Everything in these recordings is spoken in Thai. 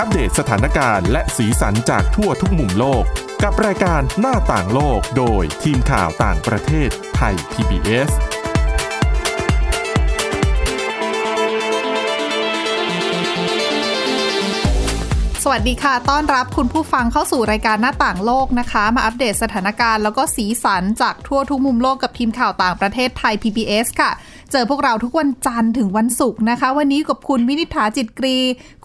อัปเดตสถานการณ์และสีสันจากทั่วทุกมุมโลก กับรายการหน้าต่างโลกโดยทีมข่าวต่างประเทศไทย PBS สวัสดีค่ะ ต้อนรับคุณผู้ฟังเข้าสู่รายการหน้าต่างโลกนะคะ มาอัปเดตสถานการณ์แล้วก็สีสันจากทั่วทุกมุมโลกกับทีมข่าวต่างประเทศไทย PBS ค่ะ เจอพวกเราทุกวันจันทร์ถึงวันศุกร์นะคะ วันนี้กับคุณวินิษฐาจิตกรี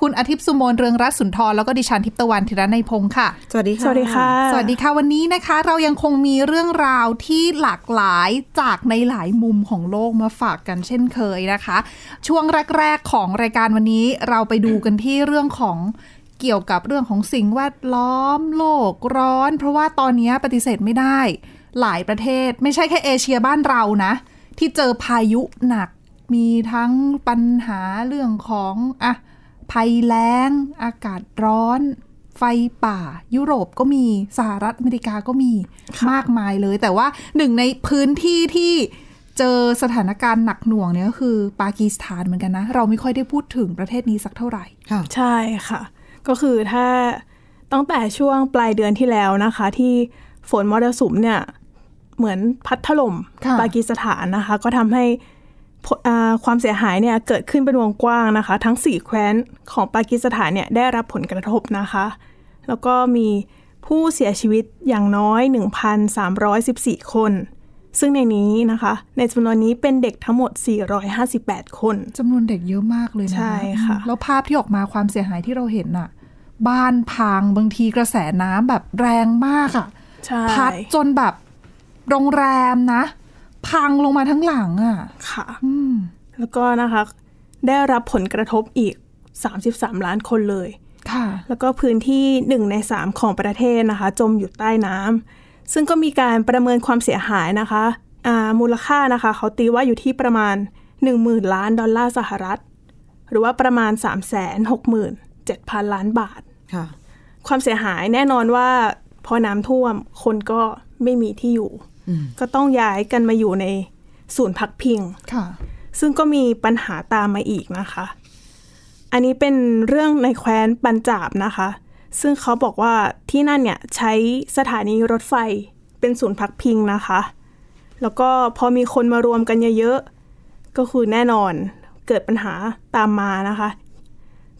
คุณอาทิตย์สุโมนเรืองรัตน์สุนทรแล้วก็ดิฉันทิพย์ตะวันธีรนัยพงค์ค่ะ สวัสดีค่ะ สวัสดีค่ะ สวัสดีค่ะวันนี้นะคะ เรายังคงมีเรื่องราวที่หลากหลายจากในหลายมุมของโลกมาฝากกันเช่นเคยนะคะ ช่วงแรกๆของรายการวันนี้เราไปดูกันที่เรื่องของเกี่ยวกับเรื่องของสิ่งแวดล้อมโลกร้อน เพราะว่าตอนนี้ปฏิเสธไม่ได้ หลายประเทศไม่ใช่แค่เอเชียบ้านเรานะ ที่เจอพายุหนัก มีทั้งปัญหาเรื่องของอะภัยแล้ง อากาศร้อน ไฟป่า ยุโรปก็มีสหรัฐอเมริกาก็มีมากมายเลย แต่ว่าหนึ่งในพื้นที่ที่เจอสถานการณ์หนักหน่วงเนี่ยก็คือ ปากีสถานเหมือนกันนะ เราไม่ค่อยได้พูดถึงประเทศนี้สักเท่าไหร่ค่ะใช่ค่ะ ก็คือถ้าตั้งแต่ช่วงปลายเดือนที่แล้วนะคะ ที่ฝนมรสุมเนี่ย เหมือนพัดถล่มค่ะปากีสถานนะคะ ก็ทำให้ผลอ่าความเสียหายเนี่ยเกิดขึ้นเป็นวงกว้างนะคะ ทั้ง 4 แคว้นของปากีสถานเนี่ยได้รับผลกระทบนะคะ แล้วก็มีผู้เสียชีวิตอย่างน้อย 1,314 คน ซึ่งในนี้นะคะ ในจำนวนนี้เป็นเด็กทั้งหมด 458 คนจำนวนเด็กเยอะมากเลยนะใช่ค่ะแล้วภาพที่ออกมาความเสียหายที่เราเห็นน่ะบ้านพังบางทีกระแสน้ำแบบแรงมากอะใช่พัดจนแบบ โรงแรมนะ พังลงมาทั้งหลังอะค่ะอืมแล้วก็นะคะ ได้รับผลกระทบอีก 33 ล้านคนเลย ค่ะ แล้วก็พื้นที่1ใน3ของประเทศนะคะ จมอยู่ใต้น้ำซึ่งก็มีการประเมินความเสียหายนะคะอ่ามูลค่านะคะ เขาตีว่าอยู่ที่ประมาณ 10,000 ล้านดอลลาร์สหรัฐ หรือว่าประมาณ 367,000 ล้านบาทค่ะความเสียหายแน่นอนว่าพอน้ำท่วมคนก็ไม่มีที่อยู่ ก็ต้องย้ายกันมาอยู่ในศูนย์พักพิงค่ะซึ่งก็มีปัญหาตามมาอีกนะคะ อันนี้เป็นเรื่องในแคว้นปัญจาบนะคะ ซึ่งเขาบอกว่าที่นั่นเนี่ยใช้สถานีรถไฟเป็นศูนย์พักพิงนะคะ แล้วก็พอมีคนมารวมกันเยอะๆ ก็คือแน่นอนเกิดปัญหาตามมานะคะ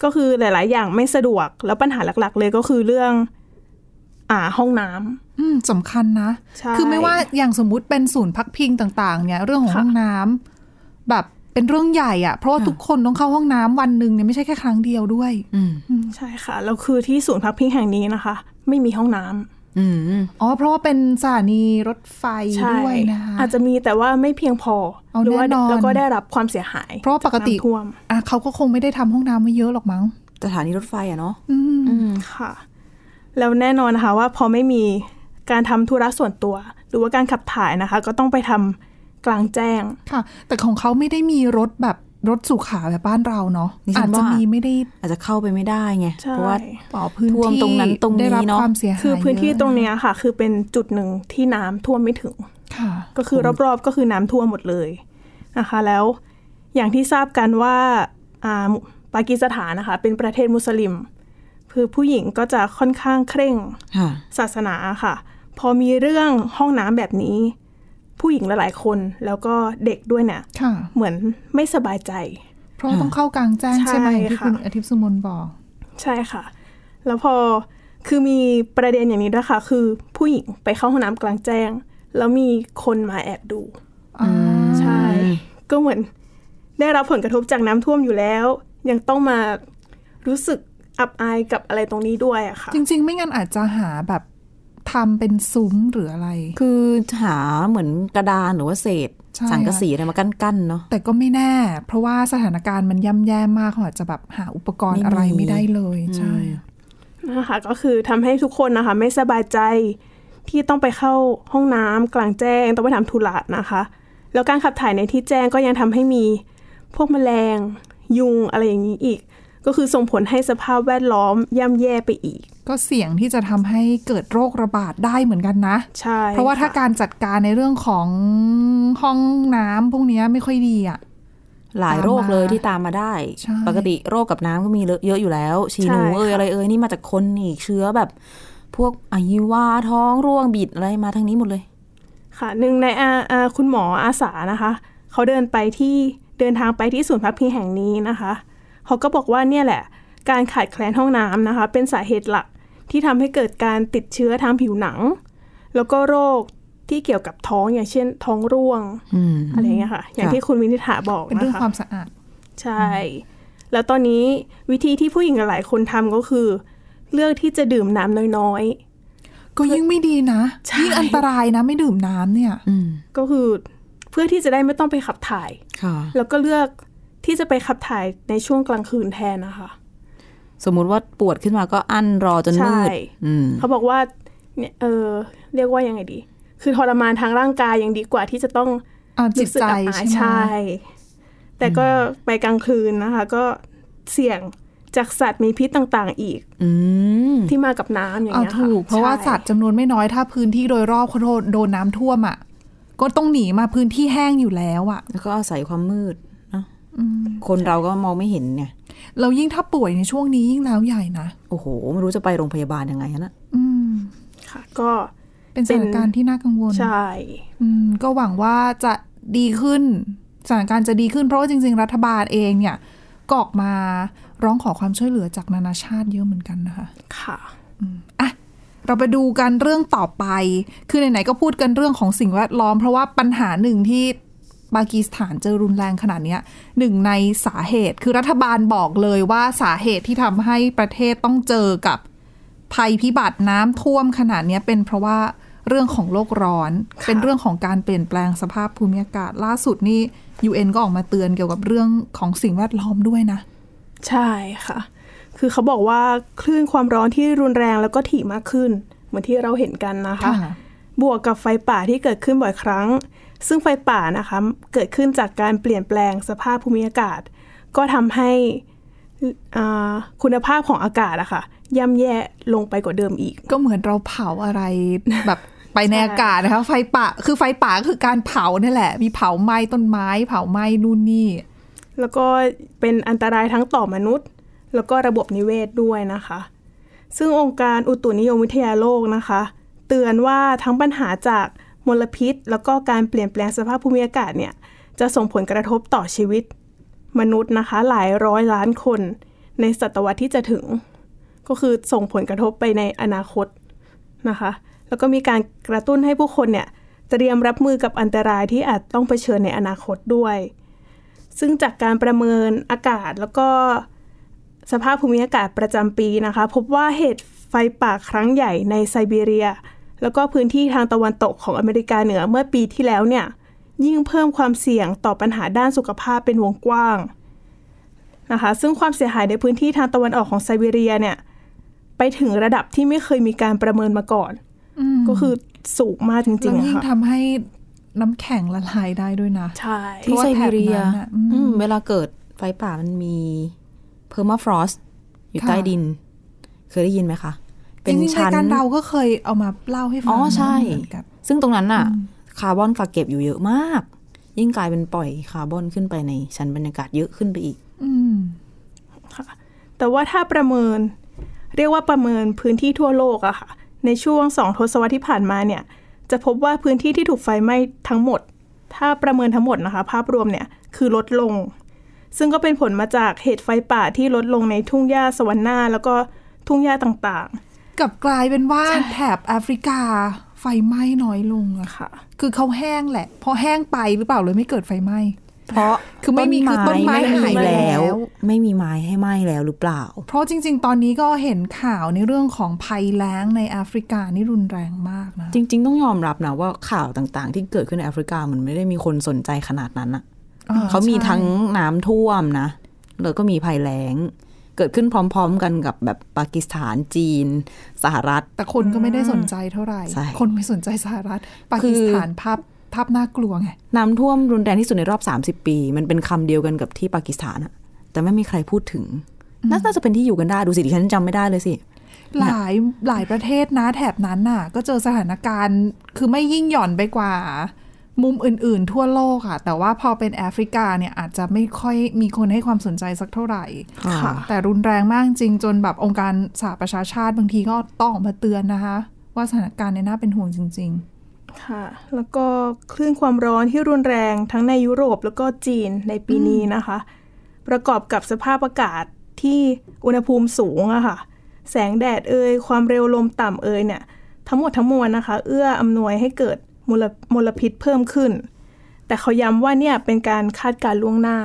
ก็คือหลาย ๆ อย่างไม่สะดวก แล้วปัญหาหลัก ๆ เลยก็คือเรื่อง อ่าห้องน้ำอืมสำคัญนะใช่คือไม่ว่าอย่างสมมุติเป็นศูนย์พักพิงต่างๆ เนี่ย เรื่องของค่ะห้องน้ำแบบเป็นเรื่องใหญ่อะเพราะว่าค่ะทุกคนต้องเข้าห้องน้ำวันหนึ่งเนี่ยไม่ใช่แค่ครั้งเดียวด้วย อืมใช่ค่ะแล้วคือที่ศูนย์พักพิงแห่งนี้นะคะ ไม่มีห้องน้ำอืมอ๋อ เพราะว่าเป็นสถานีรถไฟใช่ด้วยนะคะอาจจะมีแต่ว่าไม่เพียงพอเอาหรืว่าแน่นอนแล้วก็ได้รับความเสียหาย เพราะว่าปกติจากน้ำท่วมอะเขาก็คงไม่ได้ทำห้องน้ำไว้เยอะหรอกมั้งสถานีรถไฟอะเนาะอืมอืมค่ะ แล้วแน่นอนนะคะว่าพอไม่มีการทำธุระส่วนตัว หรือว่าการขับถ่ายนะคะ ก็ต้องไปทำกลางแจ้งค่ะ แต่ของเขาไม่ได้มีรถแบบรถสุขาแบบบ้านเราเนาะดิฉัอาจนจะว่ามีมีไม่ได้อาจจะเข้าไปไม่ได้ไงใช่เพราะว่าต่อพื้นท่วมที่ตรงนั้นตรงนี้ได้รับเนอะความเสียหายคือพื้นที่เยะตรงเนี้ยค่ะ คือเป็นจุดหนึ่งที่น้ำท่วมไม่ถึงค่ะ ก็คือรอบๆก็คือน้ำท่วมหมดเลยนะคะ แล้วอย่างที่ทราบกันว่าอ่าปากีสถานนะคะ เป็นประเทศมุสลิม คือผู้หญิงก็จะค่อนข้างเคร่งค่ะศาสนาค่ะ พอมีเรื่องห้องน้ำแบบนี้ ผู้หญิงหลายๆคนแล้วก็เด็กด้วยเนี่ยค่ะเหมือนไม่สบายใจ เพราะว่าต้องเข้ากลางแจ้งใช่ใช่ไหมอย่างที่ค่ะคุณอาทิตย์สุมนบอก ใช่ค่ะ แล้วพอคือมีประเด็นอย่างนี้ด้วยค่ะ คือผู้หญิงไปเข้าห้องน้ำกลางแจ้ง แล้วมีคนมาแอบดูอ่าใช่ ก็เหมือนได้รับผลกระทบจากน้ำท่วมอยู่แล้ว ยังต้องมารู้สึก อับอายกับอะไรตรงนี้ด้วยอะค่ะ จริง ๆ ไม่งั้นอาจจะหาแบบทำเป็นซุ้มหรืออะไร คือหาเหมือนกระดานหรือว่าเศษใช่สังกะค่ะสีอะไรมากั้นๆเนาะแต่ก็ไม่แน่ เพราะว่าสถานการณ์มันย่ำแย่มากเขาอาจจะแบบหาอุปกรณ์ไม่มีอะไรไม่ได้เลยใช่นะคะก็คือทำให้ทุกคนนะคะ ไม่สบายใจที่ต้องไปเข้าห้องน้ำกลางแจ้งต้องไปทำธุระนะคะ แล้วการขับถ่ายในที่แจ้งก็ยังทำให้มีพวกแมลงยุงอะไรอย่างนี้อีก ก็คือส่งผลให้สภาพแวดล้อมย่ำแย่ไปอีก ก็เสี่ยงที่จะทำให้เกิดโรคระบาดได้เหมือนกันนะ ใช่ เพราะว่าถ้าค่การจัดการในเรื่องของห้องน้ำพวกเนี้ยไม่ค่อยดีอะหลายโรคเลยที่ตามมาได้ใช่ปกติโรคกับน้ำก็มีเยอะอยู่แล้วฉี่หนูใช่เอ้ยค่ะอะไรเอ้ยนี่มาจากคนอีกเชื้อแบบ พวกอหิวาท้องร่วงบิดอะไรมาทางนี้หมดเลย ค่ะหนึ่งในอาอาคุณหมออาสานะคะ เขาเดินไปที่เดินทางไปที่ศูนย์พักพิงแห่งนี้นะคะ เขาก็บอกว่าเนี่ยแหละ การขาดแคลนห้องน้ำนะคะ เป็นสาเหตุหลักที่ทำให้เกิดการติดเชื้อทางผิวหนัง แล้วก็โรคที่เกี่ยวกับท้องอย่างเช่น ท้องร่วงอืมอะไรอย่างเงี้ยค่ะ อย่างค่ะที่คุณวินิษฐาบอกเป็นเรื่องนะคะความสะอาด ใช่ แล้วตอนนี้วิธีที่ผู้หญิงหลายคนทำก็คือ เลือกที่จะดื่มน้ำน้อยก็ยิ่งไม่ดีนะใช่ยิ่งอันตรายนะไม่ดื่มน้ำเนี่ยอืมๆก็คือเพื่อที่จะได้ไม่ต้องไปขับถ่ายค่ะแล้วก็เลือก ที่จะไปขับถ่ายในช่วงกลางคืนแทนนะคะ สมมุติว่าปวดขึ้นมาก็อั้นรอจนมืดใช่อืมเขาบอกว่าเนี่ยเออเรียกว่ายังไงดี คือทรมานทางร่างกายยังดีกว่าที่จะต้องอ่าจิตรู้สึกใจอับอายใช่ไหมใช่ แต่ก็ไปกลางคืนนะคะ ก็เสี่ยงจากสัตว์มีพิษต่าง ๆ อีกอืมที่มากับน้ำอย่างเอาเงี้ยค่ะถูกเพราะว่าใช่สัตว์จำนวนไม่น้อยถ้าพื้นที่โดยรอบเขาโดนโดนน้ำท่วมอะก็ต้องหนีมาพื้นที่แห้งอยู่แล้วอะแล้วก็อาศัยความมืดเนอะ คนเราก็มองไม่เห็นไงเรายิ่งถ้าป่วยในช่วงนี้ยิ่งแล้วใหญ่นะ โอ้โห ไม่รู้จะไปโรงพยาบาลยังไงนะอืมค่ะ ก็เป็นสถานการณ์ที่น่ากังวล ใช่ อืม ก็หวังว่าจะดีขึ้นสถานการณ์จะดีขึ้นเพราะว่าจริง ๆ รัฐบาลเองเนี่ยก็ออกมาร้องขอความช่วยเหลือจากนานาชาติเยอะเหมือนกันนะคะ ค่ะอะ เราไปดูกันเรื่องต่อไป คือไหนๆก็พูดกันเรื่องของสิ่งแวดล้อม เพราะว่าปัญหาหนึ่งที่ ปากีสถานเจอรุนแรงขนาดเนี้ยหนึ่งในสาเหตุ คือรัฐบาลบอกเลยว่าสาเหตุที่ทำให้ประเทศต้องเจอกับภัยพิบัติน้ำท่วมขนาดเนี้ยเป็นเพราะว่าเรื่องของโลกร้อน เป็นเรื่องของการเปลี่ยนแปลงสภาพภูมิอากาศ ล่าสุดนี่ UN ก็ออกมาเตือนเกี่ยวกับเรื่องของสิ่งแวดล้อมด้วยนะ ใช่ค่ะ คือเขาบอกว่าคลื่นความร้อนที่รุนแรงแล้วก็ถี่มากขึ้น เหมือนที่เราเห็นกันนะคะค่ะบวกกับไฟป่าที่เกิดขึ้นบ่อยครั้ง ซึ่งไฟป่านะคะเกิดขึ้นจากการเปลี่ยนแปลงสภาพภูมิอากาศ ก็ทำให้อ่าคุณภาพของอากาศอะค่ะย่ำแย่ลงไปกว่าเดิมอีก ก็เหมือนเราเผาอะไรแบบไปในอากาศนะคะ ไฟป่าคือไฟป่าก็คือการเผานี่แหละ มีเผาไหม้ต้นไม้ เผาไหม้นู่นนี่ แล้วก็เป็นอันตรายทั้งต่อมนุษย์ แล้วก็ระบบนิเวศด้วยนะคะ ซึ่งองค์การอุตุนิยมวิทยาโลกนะคะ เตือนว่าทั้งปัญหาจาก มลพิษ แล้วก็การเปลี่ยนแปลงสภาพภูมิอากาศเนี่ยจะส่งผลกระทบต่อชีวิต มนุษย์นะคะ หลายร้อยล้านคน ในศตวรรษที่จะถึง ก็คือส่งผลกระทบไปในอนาคตนะคะ แล้วก็มีการกระตุ้นให้ผู้คนเนี่ยเตรียมรับมือกับอันตรายที่อาจต้องเผชิญในอนาคตด้วย ซึ่งจากการประเมินอากาศแล้วก็สภาพภูมิอากาศประจำปีนะคะ พบว่าเหตุไฟป่าครั้งใหญ่ในไซบีเรีย แล้วก็พื้นที่ทางตะวันตกของอเมริกาเหนือเมื่อปีที่แล้วเนี่ยยิ่งเพิ่มความเสี่ยงต่อปัญหาด้านสุขภาพเป็นวงกว้างนะคะซึ่งความเสียหายในพื้นที่ทางตะวันออกของไซบีเรียเนี่ยไปถึงระดับที่ไม่เคยมีการประเมินมาก่อนก็คือสูงมากจริงแล้วๆยิ่งอะค่ะทำให้น้ำแข็งละลายได้ด้วยนะ ใช่เพที่ราะว่าไซบีเรียแถบนั้นน่ะอืมอืมเวลาเกิดไฟป่ามันมีpermafrost อยู่ค่ะใต้ดิน เคยได้ยินไหมคะ จริงๆรายการเราก็เคยเอามาเล่าให้ฟังอ๋อใช่เหมือนกันซึ่งตรงนั้นน่ะ คาร์บอนกักเก็บอยู่เยอะมาก ยิ่งกลายเป็นปล่อยคาร์บอนขึ้นไปในชั้นบรรยากาศเยอะขึ้นไปอีก อืมค่ะแต่ว่าถ้าประเมิน เรียกว่าประเมินพื้นที่ทั่วโลกอะค่ะ ในช่วงสองทศวรรษที่ผ่านมาเนี่ย จะพบว่าพื้นที่ที่ถูกไฟไหม้ทั้งหมด ถ้าประเมินทั้งหมดนะคะ ภาพรวมเนี่ยคือลดลง ซึ่งก็เป็นผลมาจากเหตุไฟป่าที่ลดลงในทุ่งหญ้าสวรรค์นาแล้วก็ทุ่งหญ้าต่าง กลับกลายเป็นว่าแถบแอฟริกาไฟไหม้น้อยลงอะๆค่ะ คือเขาแห้งแหละ พอแห้งไปหรือเปล่าเลยไม่เกิดไฟไหม้ เพราะคือไม่มีคือต้นไม้ไม่มีหายไปแล้ว ไม่มีไม้ให้ไหม้แล้วหรือเปล่า เพราะจริง ๆ ตอนนี้ก็เห็นข่าวในเรื่องของภัยแล้งในแอฟริกานี่รุนแรงมากนะ จริง ๆ ต้องยอมรับนะว่าข่าวต่างๆ ที่เกิดขึ้นในแอฟริกามันไม่ได้มีคนสนใจขนาดนั้นอะอ่เขามีใช่ทั้งน้ำท่วมนะแล้วก็มีภัยแล้ง เกิดขึ้นพร้อม ๆ กันกับแบบปากีสถานจีน สหรัฐ แต่คนก็ไม่ได้สนใจเท่าไหร่ใช่คนไม่สนใจสหรัฐ ปากีสถานภาพภาพน่ากลัวไงน้ำท่วมรุนแรงที่สุดในรอบ 30 ปี มันเป็นคำเดียวกันกับที่ปากีสถานอะแต่ไม่มีใครพูดถึงน่าน่าจะเป็นที่อยู่กันได้ดูสิดิฉันจำไม่ได้เลยสิหลายหลายประเทศนะแถบนั้นน่ะ ก็เจอสถานการณ์ คือไม่ยิ่งหย่อนไปกว่า มุมอื่นๆ ทั่วโลกค่ะ แต่ว่าพอเป็นแอฟริกาเนี่ยอาจจะไม่ค่อยมีคนให้ความสนใจสักเท่าไหร่ค่ะแต่รุนแรงมากจริงจนแบบองค์การสหประชาชาติบางทีก็ต้องออกมาเตือนนะคะ ว่าสถานการณ์เนี่ยน่าเป็นห่วงจริงค่ะแล้วก็คลื่นความร้อนที่รุนแรงทั้งในยุโรปแล้วก็จีนในปีนี้นะคะ ประกอบกับสภาพอากาศที่อุณหภูมิสูงอะค่ะ แสงแดดเอ่ยความเร็วลมต่ำเอ่ยเนี่ย ทั้งหมดทั้งมวลนะคะ เอื้ออำนวยให้เกิด มลมลพิษเพิ่มขึ้น แต่เขาย้ำว่าเนี่ยเป็นการคาดการณ์ล่วงหน้า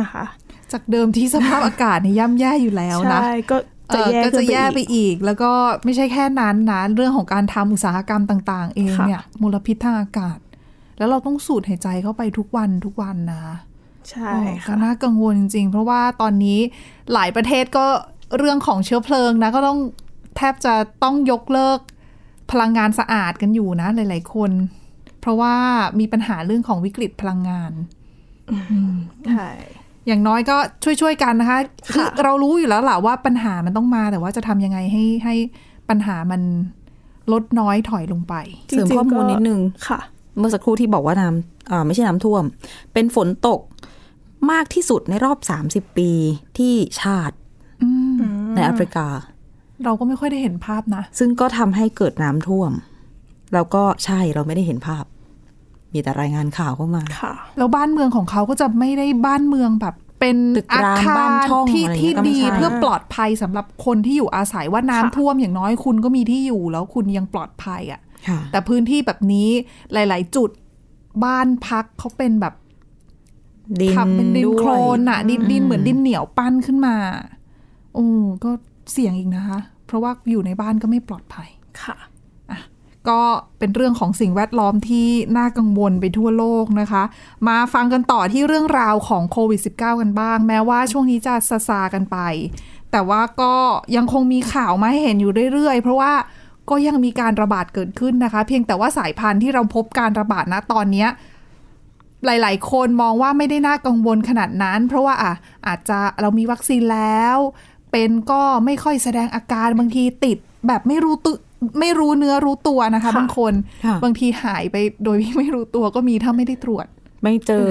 นะคะๆจากเดิมที่สภาพอากาศเนี่ยย่ำแย่อยู่แล้วนะใช่ก็จะเอ่อแย่ก็ขึ้จะนไปแย่ไปอีกอีก แล้วก็ไม่ใช่แค่นั้นนะเรื่องของการทำอุตสาหกรรมต่าง ๆ เองค่ะเนี่ยมลพิษทางอากาศ แล้วเราต้องสูดหายใจเข้าไปทุกวันทุกวันนะใช่อ๋อก็ค่ะน่ากังวลจริง ๆ เพราะว่าตอนนี้หลายประเทศก็เรื่องของเชื้อเพลิงนะก็ต้องแทบจะต้องยกเลิก พลังงานสะอาดกันอยู่นะ หลาย ๆ คน เพราะว่ามีปัญหาเรื่องของวิกฤตพลังงานใช่อย่างน้อยก็ช่วย ๆ กันนะคะคือค่ะเรารู้อยู่แล้วแหละว่าปัญหามันต้องมาแต่ว่าจะทำยังไงให้ให้ปัญหามันลดน้อยถอยลงไปเสริมข้อมูลนิดนึงค่ะ เมื่อสักครู่ที่บอกว่าน้ำอ่าไม่ใช่น้ำท่วม เป็นฝนตกมากที่สุดในรอบ30ปีที่ชาติในแอฟริกา เราก็ไม่ค่อยได้เห็นภาพนะ ซึ่งก็ทำให้เกิดน้ำท่วม แล้วก็ใช่เราไม่ได้เห็นภาพ มีแต่รายงานข่าวเข้ามาค่ะ แล้วบ้านเมืองของเขาก็จะไม่ได้บ้านเมืองแบบเป็นตึกอาร้างคาบ้านรช่องที่อะไรอย่างเงี้ที่ยก็ไม่ดีใช่ เพื่อปลอดภัยสำหรับคนที่อยู่อาศัยว่าน้ำค่ะ ท่วมอย่างน้อยคุณก็มีที่อยู่แล้วคุณยังปลอดภัยอะ่ะ ค่ะ แต่พื้นที่แบบนี้หลาย ๆ จุดบ้านพักเขาเป็นแบบดินทำเป็นดินด้วยโคลนอะดินดินเหมือนดินเหนียวปั้นขึ้นมาโอ้ก็ เสี่ยงอีกนะคะ เพราะว่าอยู่ในบ้านก็ไม่ปลอดภัยค่ะก็เป็นเรื่องของสิ่งแวดล้อมที่น่ากังวลไปทั่วโลกนะคะ มาฟังกันต่อที่เรื่องราวของโควิด -19 กันบ้าง แม้ว่าช่วงนี้จะซาซากันไป แต่ว่าก็ยังคงมีข่าวมาให้เห็นอยู่เรื่อยๆ เพราะว่าก็ยังมีการระบาดเกิดขึ้นนะคะ เพียงแต่ว่าสายพันธุ์ที่เราพบการระบาดนะตอนเนี้ยหลาย ๆ คนมองว่าไม่ได้น่ากังวลขนาดนั้น เพราะว่าอะอาจจะเรามีวัคซีนแล้ว เป็นก็ไม่ค่อยแสดงอาการบางทีติดแบบไม่รู้ตัวไม่รู้เนื้อรู้ตัวนะคะค่ะบางคนค่ะบางทีหายไปโดยที่ไม่รู้ตัวก็มีถ้าไม่ได้ตรวจ ไม่เจอ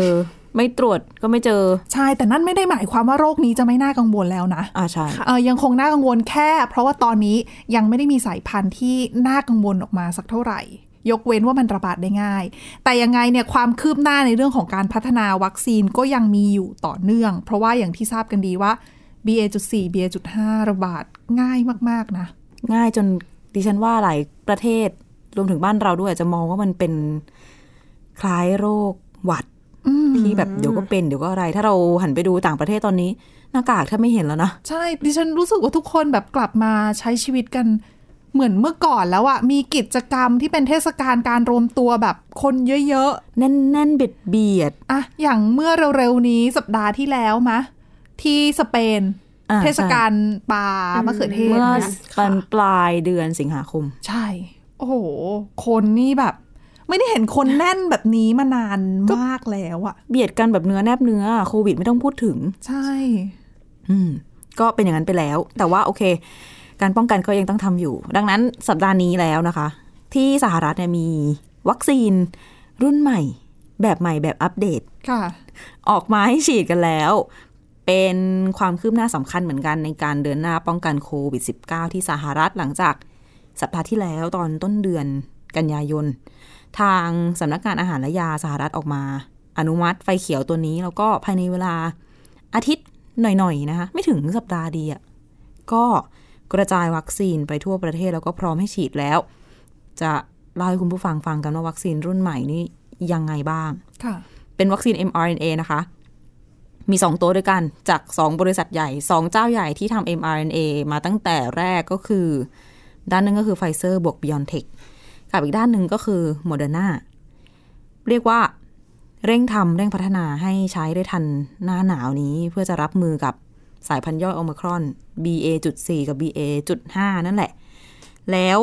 ไม่ตรวจก็ไม่เจอใช่แต่นั่นไม่ได้หมายความว่าโรคนี้จะไม่น่ากังวลแล้วนะอ่าใช่เออยังคงน่ากังวลแค่ เพราะว่าตอนนี้ยังไม่ได้มีสายพันธุ์ที่น่ากังวลออกมาสักเท่าไหร่ ยกเว้นว่ามันระบาดได้ง่าย แต่ยังไงเนี่ยความคืบหน้าในเรื่องของการพัฒนาวัคซีนก็ยังมีอยู่ต่อเนื่อง เพราะว่าอย่างที่ทราบกันดีว่า BA.4 BA.5 ระบาดง่ายมาก ๆ นะ ง่ายจนดิฉันว่าหลายประเทศรวมถึงบ้านเราด้วยจะมองว่ามันเป็นคล้ายโรคหวัดที่แบบเดี๋ยวก็เป็นเดี๋ยวก็อะไร ถ้าเราหันไปดูต่างประเทศตอนนี้หน้ากากแทบไม่เห็นแล้วนะ ใช่ดิฉันรู้สึกว่าทุกคนแบบกลับมาใช้ชีวิตกันเหมือนเมื่อก่อนแล้วอะมีกิจกรรมที่เป็นเทศกาลการรวมตัวแบบคนเยอะแน่นแน่นๆเบียดเบียดๆอะอย่างเมื่อเร็วๆนี้สัปดาห์ที่แล้วมะ ที่สเปนอ่าเทศกาลปลามะเขือเทศเมื่อนะปลายปลายเดือนสิงหาคม ใช่ โอ้โห คนนี่แบบ ไม่ได้เห็นคนแน่นแบบนี้มานานมากแล้วอะเบียดกันแบบเนื้อแนบเนื้อโควิดไม่ต้องพูดถึง ใช่ อืม ก็เป็นอย่างนั้นไปแล้ว แต่ว่าโอเค การป้องกันก็ยังต้องทำอยู่ ดังนั้นสัปดาห์นี้แล้วนะคะ ที่สหรัฐเนี่ยมีวัคซีนรุ่นใหม่ แบบใหม่แบบอัปเดตค่ะออกมาให้ฉีดกันแล้ว เป็นความคืบหน้าสำคัญเหมือนกันในการเดินหน้าป้องกันโควิด -19 ที่สหรัฐหลังจากสัปดาห์ที่แล้วตอนต้นเดือนกันยายน ทางสำนักงานอาหารและยาสหรัฐออกมา อนุมัติไฟเขียวตัวนี้ แล้วก็ภายในเวลาอาทิตย์หน่อยๆนะคะไม่ถึงสัปดาห์ดีอะ่ะก็กระจายวัคซีนไปทั่วประเทศแล้วก็พร้อมให้ฉีดแล้ว จะเล่าให้คุณผู้ฟังฟังกันว่าวัคซีนรุ่นใหม่นี้ยังไงบ้าง ค่ะ เป็นวัคซีน mRNA นะคะ มี 2 ตัวด้วยกันจาก 2 บริษัทใหญ่ 2 เจ้าใหญ่ที่ทำ mRNA มาตั้งแต่แรกก็คือ ด้านนึงก็คือไฟเซอร์บวก BioNTech กับอีกด้านหนึ่งก็คือ Moderna เรียกว่าเร่งทำเร่งพัฒนาให้ใช้ได้ทันหน้าหนาวนี้ เพื่อจะรับมือกับสายพันธุ์ย่อยโอมครอน BA.4 กับ BA.5 นั่นแหละ แล้ว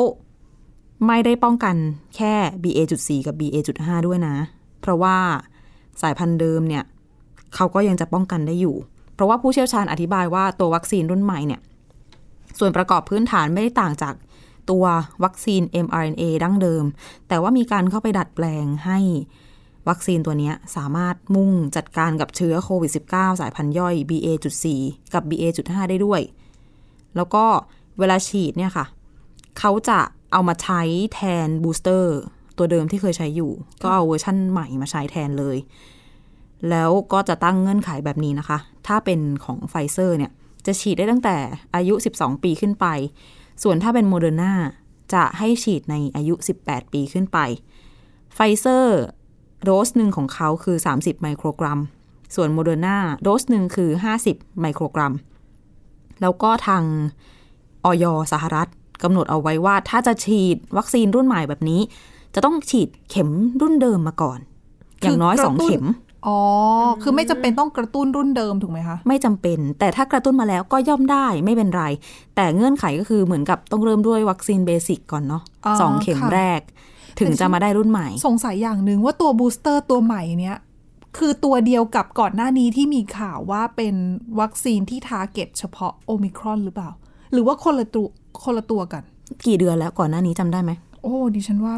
ไม่ได้ป้องกันแค่ BA.4 กับ BA.5 ด้วยนะ เพราะว่าสายพันธุ์เดิมเนี่ย เขาก็ยังจะป้องกันได้อยู่ เพราะว่าผู้เชี่ยวชาญอธิบายว่าตัววัคซีนรุ่นใหม่เนี่ยส่วนประกอบพื้นฐานไม่ได้ต่างจากตัววัคซีน mRNA ดั้งเดิม แต่ว่ามีการเข้าไปดัดแปลงให้วัคซีนตัวนี้สามารถมุ่งจัดการกับเชื้อโควิด -19 สายพันธุ์ย่อย BA.4 กับ BA.5 ได้ด้วย แล้วก็เวลาฉีดเนี่ยค่ะ เขาจะเอามาใช้แทนบูสเตอร์ตัวเดิมที่เคยใช้อยู่ ก็เอาเวอร์ชั่นใหม่มาใช้แทนเลย แล้วก็จะตั้งเงื่อนไขแบบนี้นะคะ ถ้าเป็นของไฟเซอร์เนี่ย จะฉีดได้ตั้งแต่อายุ 12 ปีขึ้นไป ส่วนถ้าเป็นโมเดอร์นาจะให้ฉีดในอายุ 18 ปีขึ้นไป ไฟเซอร์โดสหนึ่งของเขาคือ 30 ไมโครกรัม ส่วนโมเดอร์นาโดสหนึ่งคือ 50 ไมโครกรัม แล้วก็ทางอย.สหรัฐกำหนดเอาไว้ว่าถ้าจะฉีดวัคซีนรุ่นใหม่แบบนี้ จะต้องฉีดเข็มรุ่นเดิมมาก่อน อย่างน้อยสองเข็ม อ๋อ คือไม่จำเป็นต้องกระตุ้นรุ่นเดิมถูกไหมคะ ไม่จำเป็น แต่ถ้ากระตุ้นมาแล้วก็ย่อมได้ไม่เป็นไร แต่เงื่อนไขก็คือเหมือนกับต้องเริ่มด้วยวัคซีน basic ก่อนเนาะอ๋อสองเข็มค่ะแรก ถึงจะมาได้รุ่นใหม่ สงสัยอย่างหนึ่งว่าตัว booster ตัวใหม่เนี้ยคือตัวเดียวกับก่อนหน้านี้ที่มีข่าวว่าเป็นวัคซีนที่ target เฉพาะโอมิครอนหรือเปล่า หรือว่าคนละตัวคนละตัวกัน กี่เดือนแล้วก่อนหน้านี้จำได้ไหมโอ้ดิฉันว่า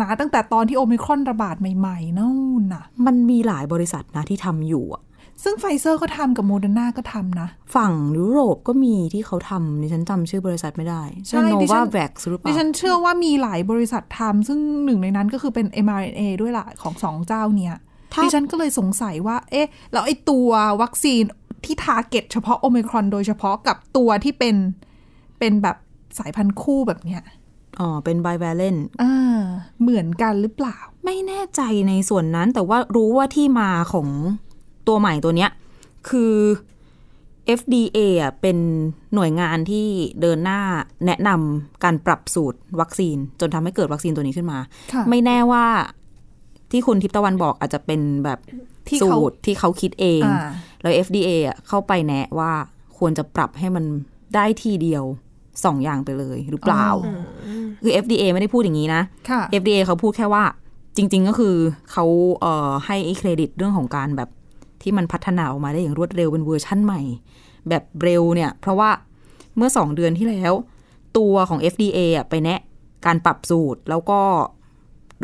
นาตั้งแต่ตอนที่โอมิครอนระบาดใหม่ๆนู่นน่ะ มันมีหลายบริษัทนะที่ทำอยู่อะซึ่งไฟเซอร์ก็ทำกับโมเดอร์นาก็ทำนะ ฝั่งยุโรปก็มีที่เขาทำดิฉันจำชื่อบริษัทไม่ได้ ใช่ Novavax หรือเปล่า ดิฉันเชื่อว่ามีหลายบริษัททำซึ่งหนึ่งในนั้นก็คือเป็น mRNA ด้วยล่ะของสองเจ้าเนี่ยถ้าดิฉันก็เลยสงสัยว่า เอ๊ะ แล้วไอ้ตัววัคซีนที่ target เฉพาะโอมิครอนโดยเฉพาะกับตัวที่เป็นเป็นแบบสายพันธุ์คู่แบบเนี้ย อ๋อ เป็น bivalent อ่าเหมือนกันหรือเปล่า ไม่แน่ใจในส่วนนั้นแต่ว่ารู้ว่าที่มาของตัวใหม่ตัวเนี้ย คือ FDA อะเป็นหน่วยงานที่เดินหน้าแนะนำการปรับสูตรวัคซีน จนทำให้เกิดวัคซีนตัวนี้ขึ้นมาค่ะไม่แน่ว่าที่คุณทิพย์ตะวันบอกอาจจะเป็นแบบที่สูเขาตรที่เขาคิดเองอ่าแล้ว FDA อะเข้าไปแนะว่าควรจะปรับให้มันได้ทีเดียว สองอย่างไปเลยหรือเปล่า คือ FDA ไม่ได้พูดอย่างนี้นะค่ะ FDA เขาพูดแค่ว่า จริง ๆ ก็คือเขาเอ่อให้เครดิตเรื่องของการแบบที่มันพัฒนาออกมาได้อย่างรวดเร็วเป็นเวอร์ชั่นใหม่ แบบเร็วเนี่ย เพราะว่าเมื่อสองเดือนที่แล้ว ตัวของ FDA อะไปแนะการปรับสูตรแล้วก็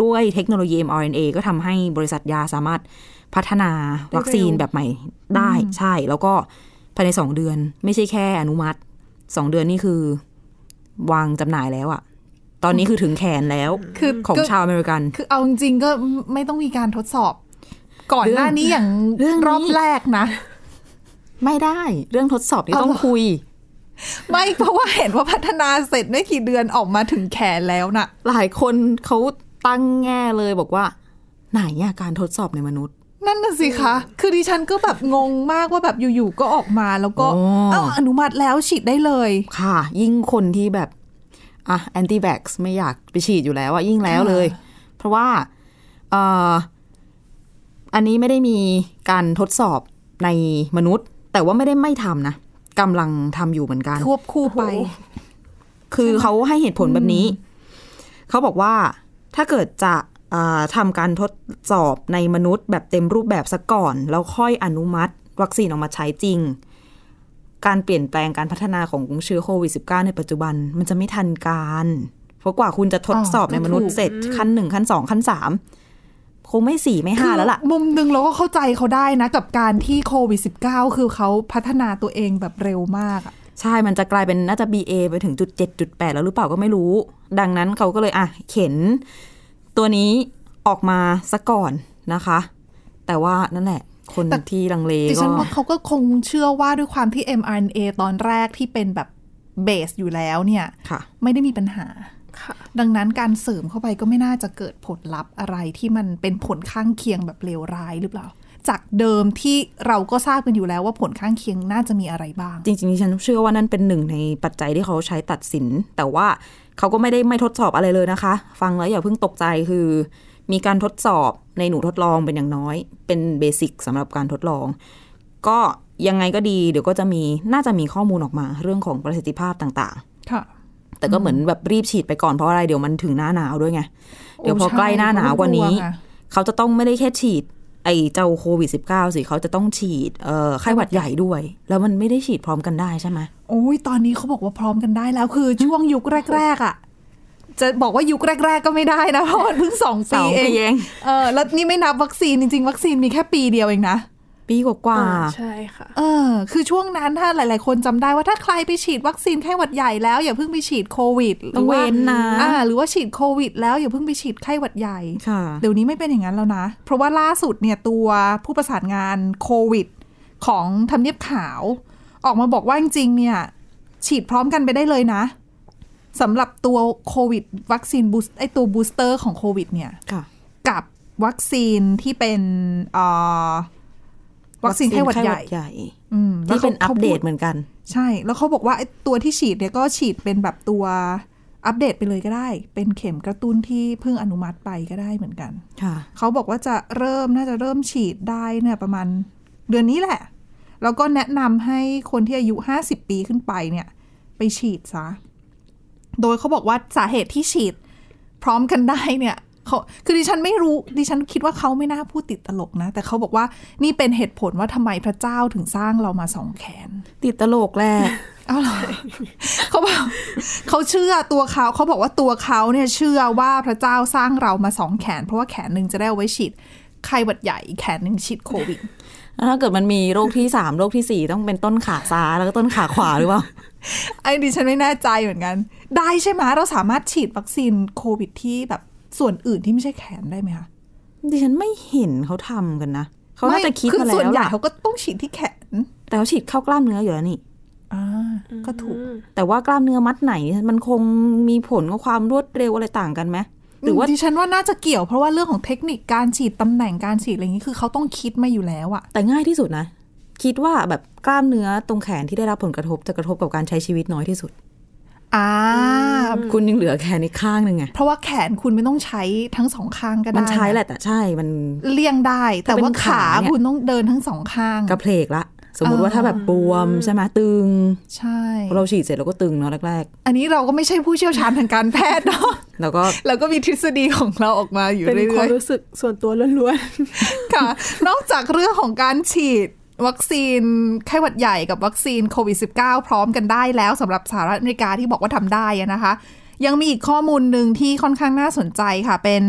ด้วยเทคโนโลยี mRNA ก็ทำให้บริษัทยาสามารถพัฒนาวัคซีนแบบใหม่ได้ใช่ แล้วก็ภายในสองเดือนไม่ใช่แค่อนุมัติ สองเดือนนี่คือ วางจำหน่ายแล้วอะตอนนี้คือถึงแขนแล้วคือของก็ชาวอเมริกัน คือเอาจริงๆก็ไม่ต้องมีการทดสอบ ก่อนหน้านี้อย่างเรื่องนี้รอบแรกนะ ไม่ได้เรื่องทดสอบนี่เอาต้องเหรอคุย ไม่เพราะว่าเห็นว่าพัฒนาเสร็จไม่กี่เดือนออกมาถึงแขนแล้วน่ะ หลายคนเขาตั้งแง่เลยบอกว่า ไหนอะการทดสอบในมนุษย์ นั่นน่ะสิคะ คือดิฉันก็แบบงงมากว่าแบบอยู่ๆก็ออกมาแล้วก็อ๋อเอ้าอนุมัติแล้วฉีดได้เลย ค่ะ ยิ่งคนที่แบบอะแอนตี้แบ็กไม่อยากไปฉีดอยู่แล้วอะยิ่งแล้วเลย เพราะว่าเอ่ออันนี้ไม่ได้มีการทดสอบในมนุษย์ แต่ว่าไม่ได้ไม่ทำนะกำลังทำอยู่เหมือนกัน ควบคู่ไป คือเขาให้เหตุผลแบบนี้ เขาบอกว่าถ้าเกิดจะอ่า ทำการทดสอบในมนุษย์ แบบเต็มรูปแบบซะก่อน แล้วค่อยอนุมัติ วัคซีนออกมาใช้จริง การเปลี่ยนแปลงการพัฒนาของเชื้อโควิด -19 ในปัจจุบันมันจะไม่ทันการ เพราะกว่าคุณจะทดสอบอ๋อในมนุษก็ย์ถูกเสร็จขั้นหนึ่งขั้นสองขั้นสามคงไม่สี่ไม่ห้าแล้วล่ะคือมุมหนึ่งเราก็เข้าใจเขาได้นะ กับการที่โควิด -19 คือเขาพัฒนาตัวเองแบบเร็วมากอะใช่ มันจะกลายเป็นน่าจะ BA ไปถึงจุดเจ็ดจุดแปดแล้วหรือเปล่าก็ไม่รู้ ดังนั้นเขาก็เลยอะเข็น ตัวนี้ออกมาซะก่อนนะคะ แต่ว่านั่นแหละ คนที่ลังเลดิก็ฉันว่าเขาก็คงเชื่อว่าด้วยความที่ mRNA ตอนแรกที่เป็นแบบเบสอยู่แล้วเนี่ยค่ะไม่ได้มีปัญหาค่ะดังนั้นการเสริมเข้าไปก็ไม่น่าจะเกิดผลลัพธ์อะไรที่มันเป็นผลข้างเคียงแบบเลวร้ายหรือเปล่า จากเดิมที่เราก็ทราบกันอยู่แล้วว่าผลข้างเคียงน่าจะมีอะไรบ้าง จริงๆดิฉันเชื่อว่านั่นเป็นหนึ่งในปัจจัยที่เขาใช้ตัดสิน แต่ว่าเขาก็ไม่ได้ไม่ทดสอบอะไรเลยนะคะ ฟังแล้วอย่าเพิ่งตกใจคือ มีการทดสอบในหนูทดลองเป็นอย่างน้อย เป็นเบสิกสำหรับการทดลอง ก็ยังไงก็ดีเดี๋ยวก็จะมีน่าจะมีข้อมูลออกมาเรื่องของประสิทธิภาพต่างค่ะๆแต่ก็เหมือนแบบรีบฉีดไปก่อนเพราะอะไรเดี๋ยวมันถึงหน้าหนาวด้วยไง เดี๋ยวพอโอ้ใช่ใกล้หน้าหนาวกว่านี้ เขาก็กลัวค่ะเขาจะต้องไม่ได้แค่ฉีด ไอ้เจ้าโควิด -19 สิเขาจะต้องฉีดเอ่อไข้หวัดใหญ่ด้วย แล้วมันไม่ได้ฉีดพร้อมกันได้ใช่ไหมโอ้ยตอนนี้เขาบอกว่าพร้อมกันได้แล้วคือช่วงยุคแรก ๆ อะ จะบอกว่ายุคแรก ๆ ก็ไม่ได้นะเพราะมันเพิ่งสองสปีองเอปีงเองเออแล้วนี่ไม่นับวัคซีนจริงๆ วัคซีนมีแค่ปีเดียวเองนะ ปีกว่าอ่าใช่ค่ะ เออ คือช่วงนั้นถ้าหลาย ๆ คนจำได้ว่าถ้าใครไปฉีดวัคซีนไข้หวัดใหญ่แล้วอย่าเพิ่งไปฉีดโควิดหๆต้องรือว่าเว้นนะอ่าหรือว่าฉีดโควิด แล้วอย่าเพิ่งไปฉีดไข้หวัดใหญ่ค่ะเดี๋ยวนี้ไม่เป็นอย่างนั้นแล้วนะ เพราะว่าล่าสุดเนี่ยตัวผู้ประสานงานโควิด ของทำเนียบขาว ออกมาบอกว่าจริงๆเนี่ย ฉีดพร้อมกันไปได้เลยนะสำหรับตัวโควิด วัคซีน boost ไอ้ตัว booster ของโควิด เนี่ยค่ะกับวัคซีนที่เป็นเอ่อ วัคซีนไข้หวัดใหญ่ใหญ่อืมที่เป็นแล้วอัขาปเดตขาพูเหมือนกัน ใช่ แล้วเขาบอกว่าไอ้ตัวที่ฉีดเนี่ยก็ฉีดเป็นแบบตัวอัปเดตไปเลยก็ได้ เป็นเข็มกระตุ้นที่เพิ่งอนุมัติไปก็ได้เหมือนกันค่ะเขาบอกว่าจะเริ่มน่าจะเริ่มฉีดได้เนี่ยประมาณเดือนนี้แหละ แล้วก็แนะนำให้คนที่อายุ 50 ปีขึ้นไปเนี่ย ไปฉีดซะ โดยเขาบอกว่าสาเหตุที่ฉีด พร้อมกันได้เนี่ย เขาคือดิฉันไม่รู้ดิฉันคิดว่าเขาไม่น่าพูดติดตลกนะ แต่เขาบอกว่านี่เป็นเหตุผลว่าทำไมพระเจ้าถึงสร้างเรามาสองแขน ติดตลกแหละอ้าวเหรอเขาบอกเขาเชื่อตัวเขาเขาบอกว่าตัวเขาเนี่ยเชื่อว่าพระเจ้าสร้างเรามาสองแขน เพราะว่าแขนหนึ่งจะได้เอาไว้ฉีดไข้หวัดใหญ่อีกแขนหนึ่งฉีดโควิดแล้วถ้าเกิดมันมีโรคที่สามโรคที่สี่ต้องเป็นต้นขาซ้ายแล้วก็ต้นขาขวาหรือเปล่าไอ้ดิฉันไม่แน่ใจเหมือนกัน ได้ใช่ไหมเราสามารถฉีดวัคซีนโควิดที่แบบ ส่วนอื่นที่ไม่ใช่แขนได้ไหมคะดิฉันไม่เห็นเขาทำกันนะเขาน่าจะคิดคือมาแล้ส่วนวใหญ่ล่ะเขาก็ต้องฉีดที่แขน แต่เขาฉีดเข้ากล้ามเนื้ออยู่แล้วนี่อ่าก็ถูก แต่ว่ากล้ามเนื้อมัดไหน มันคงมีผลกับความรวดเร็วอะไรต่างกันไหมหรือว่าดิฉันว่าน่าจะเกี่ยวเพราะว่าเรื่องของเทคนิคการฉีดตำแหน่งการฉีดอะไรอย่างนี้คือเขาต้องคิดมาอยู่แล้วอะแต่ง่ายที่สุดนะ คิดว่าแบบกล้ามเนื้อตรงแขนที่ได้รับผลกระทบจะกระทบกับการใช้ชีวิตน้อยที่สุด อ่าคุณยังเหลือแขนอีกข้างหนึ่งไงเพราะว่าแขนคุณไม่ต้องใช้ทั้งสองข้างก็ได้มันใช้แหละแต่ใช่มันเลี่ยงได้ แต่ว่าถ้าเป็นขาขาเนี่ยคุณต้องเดินทั้งสองข้างกระเพลกละสมมุติว่าถ้าแบบบวมใช่ไหมตึง ใช่พอเราฉีดเสร็จเราก็ตึงเนาะแรกอันนี้เราก็ไม่ใช่ผู้เชี่ยวชาญทางการแพทย์เนาะๆแล้วก็เราก็มีทฤษฎีของเราออกมาอยู่เป็นเรื่ควาอมยรู้สึกส่วนตัวล้วนๆค่ะ นอกจากเรื่องของการฉีด วัคซีนไข้หวัดใหญ่กับวัคซีนโควิด -19 พร้อมกันได้แล้วสำหรับสหรัฐอเมริกาที่บอกว่าทำได้อะนะคะ ยังมีอีกข้อมูลหนึ่งที่ค่อนข้างน่าสนใจค่ะ เป็น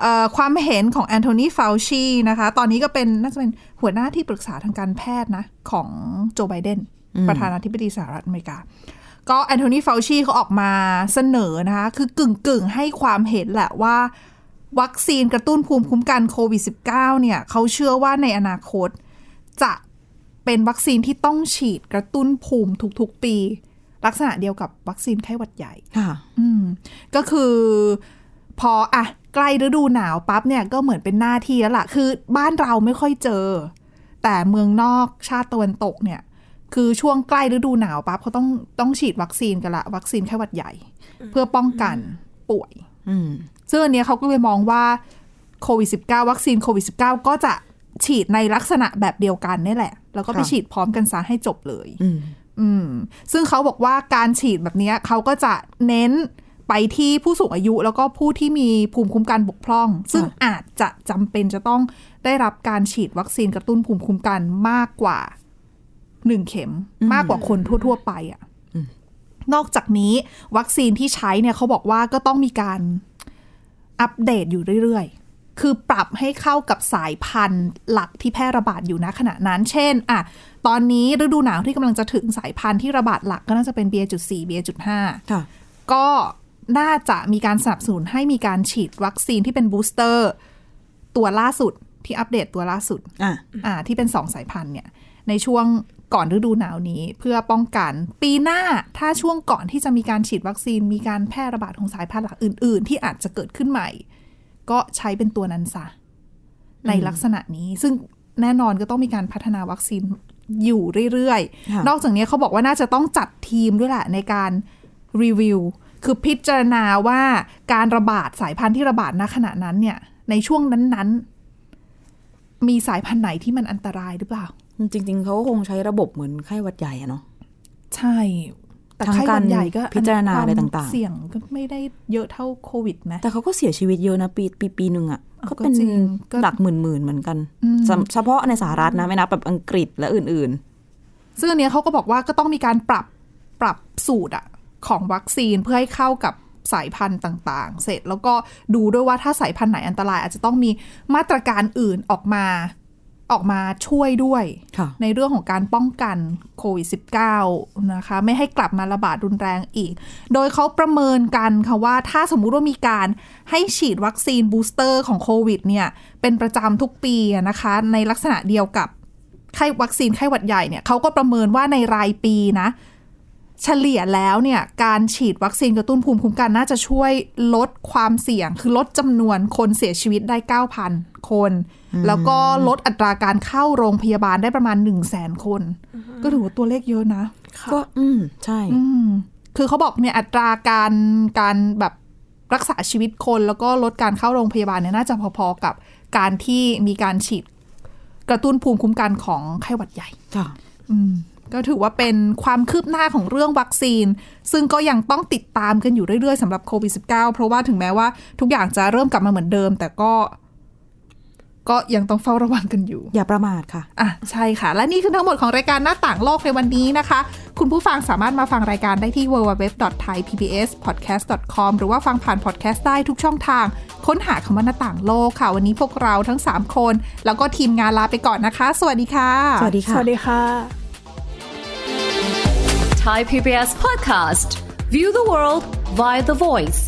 เอ่อความเห็นของแอนโทนีฟาวชีนะคะ ตอนนี้ก็เป็นน่าจะเป็นหัวหน้าที่ปรึกษาทางการแพทย์นะ ของโจไบเดนประธานาธิบดีสหรัฐอเมริกา ก็แอนโทนีฟาวชีเขาออกมาเสนอนะคะ คือกึ่งกึ่งๆให้ความเห็นแหละว่า วัคซีนกระตุ้นภูมิคุ้มกันโควิด -19 เนี่ยเขาเชื่อว่าในอนาคตจะ เป็นวัคซีนที่ต้องฉีดกระตุ้นภูมิทุกๆปี ลักษณะเดียวกับวัคซีนไข้หวัดใหญ่ค่ะอืมก็คือพออะใกล้ฤดูหนาวปั๊บเนี่ยก็เหมือนเป็นหน้าที่แล้วล่ะ คือบ้านเราไม่ค่อยเจอ แต่เมืองนอกชาติตะวันตกเนี่ย คือช่วงใกล้ฤดูหนาวปั๊บเขาต้องต้องฉีดวัคซีนกันละ วัคซีนไข้หวัดใหญ่ เพื่อป้องกันป่วยอืมซึ่งอันเนี้ยเขาก็เลยมองว่าโควิด -19 วัคซีนโควิด -19 ก็จะ ฉีดในลักษณะแบบเดียวกันนี่แหละ แล้วก็ไปค่ะฉีดพร้อมกันซะให้จบเลยอืมอืมซึ่งเขาบอกว่าการฉีดแบบเนี้ยเขาก็จะเน้นไปที่ผู้สูงอายุแล้วก็ผู้ที่มีภูมิคุ้มกันบกพร่อง ซึ่งอาจจะจำเป็นจะต้องได้รับการฉีดวัคซีนกระตุ้นภูมิคุ้มกันมากกว่าหนึ่งเข็มมากกว่าคนทั่ว ๆ ไปอะ่ะนอกจากนี้วัคซีนที่ใช้เนี่ยเขาบอกว่าก็ต้องมีการอัปเดตอยู่เรื่อยๆ คือปรับให้เข้ากับสายพันธุ์หลักที่แพร่ระบาดอยู่ณขณะนั้น เช่นอะตอนนี้ฤดูหนาวที่กำลังจะถึงสายพันธุ์ที่ระบาดหลักก็น่าจะเป็น BA.4 BA.5 ค่ะก็น่าจะมีการสนับสนุนให้มีการฉีดวัคซีนที่เป็น booster ตัวล่าสุดที่อัปเดตตัวล่าสุดอะอ่าที่เป็นสองสายพันธุ์เนี่ยในช่วงก่อนฤดูหนาวนี้เพื่อป้องกัน ปีหน้าถ้าช่วงก่อนที่จะมีการฉีดวัคซีน มีการแพร่ระบาดของสายพันธุ์หลักอื่น ๆ ที่อาจจะเกิดขึ้นใหม่ ก็ใช้เป็นตัวนั้นซะในลักษณะนี้ ซึ่งแน่นอนก็ต้องมีการพัฒนาวัคซีนอยู่เรื่อยค่ะๆนอกจากนี้เขาบอกว่าน่าจะต้องจัดทีมด้วยแหละในการรีวิว คือพิจารณาว่าการระบาดสายพันธุ์ที่ระบาดณขณะนั้นเนี่ย ในช่วงนั้นๆ มีสายพันธุ์ไหนที่มันอันตรายหรือเปล่า จริง ๆ เขาก็คงใช้ระบบเหมือนไข้หวัดใหญ่อะเนาะ ใช่ แต่ทั้งไข้หวัดใหญ่ก็การพิจารณาอะไรควมต่างๆ เสี่ยงก็ไม่ได้เยอะเท่าโควิดไหมแต่เขาก็เสียชีวิตเยอะนะปีปีปีหนึ่งอะอะก็เป็นก็จริงก็หลักหมื่นๆเหมือนกันอืมสำเฉพาะในสหรัฐนะไม่นับแบบอังกฤษและอื่นซึ่งอันเนี้ยเขาก็บอกว่าก็ต้องมีการปรับปรับสูตรอะของวัคซีนเพื่อให้เข้ากับสายพันธุ์ต่างๆ เสร็จแล้วก็ดูด้วยว่าถ้าสายพันธุ์ไหนอันตราย อาจจะต้องมีมาตรการอื่นออกมา ออกมาช่วยด้วยๆค่ะในเรื่องของการป้องกันโควิด -19 นะคะ ไม่ให้กลับมาระบาดรุนแรงอีก โดยเขาประเมินกันค่ะว่าถ้าสมมุติว่ามีการให้ฉีดวัคซีนบูสเตอร์ของโควิดเนี่ย เป็นประจำทุกปีอะนะคะ ในลักษณะเดียวกับไข้วัคซีนไข้หวัดใหญ่เนี่ยเขาก็ประเมินว่าในรายปีนะ เฉลี่ยแล้วเนี่ยการฉีดวัคซีนกระตุ้นภูมิคุ้มกันน่าจะช่วยลดความเสี่ยง คือลดจำนวนคนเสียชีวิตได้ 9,000 คน แล้วก็ลดอัตราการเข้าโรงพยาบาลได้ประมาณ1 0 0 0 0แสนคน ก็ถือว่าตัวเลขเยอะนะค่ะก็อืมใช่อืมคือเขาบอกเนี่ยอัตราการการแบบรักษาชีวิตคนแล้วก็ลดการเข้าโรงพยาบาลเนี่ยน่าจะพอๆกับการที่มีการฉีดกระตุ้นภูมิคุ้มกันของไข้หวัดใหญ่ค่ะอืมก็ถือว่าเป็นความคืบหน้าของเรื่องวัคซีน ซึ่งก็ยังต้องติดตามกันอยู่เรื่อยๆสำหรับโควิด -19 เพราะว่าถึงแม้ว่าทุกอย่างจะเริ่มกลับมาเหมือนเดิม แต่ก็ ก็ยังต้องเฝ้าระวังกันอยู่ อย่าประมาทค่ะ อะ ใช่ค่ะ และนี่คือทั้งหมดของรายการหน้าต่างโลกในวันนี้นะคะ คุณผู้ฟังสามารถมาฟังรายการได้ที่ www.thaipbspodcast.com หรือว่าฟังผ่านพอดแคสต์ได้ทุกช่องทาง ค้นหาคำว่าหน้าต่างโลกค่ะ วันนี้พวกเราทั้ง 3 คน แล้วก็ทีมงานลาไปก่อนนะคะ สวัสดีค่ะ สวัสดีสค่ะวัสดีค่ะ Thai PBS podcast. View the world via the voice.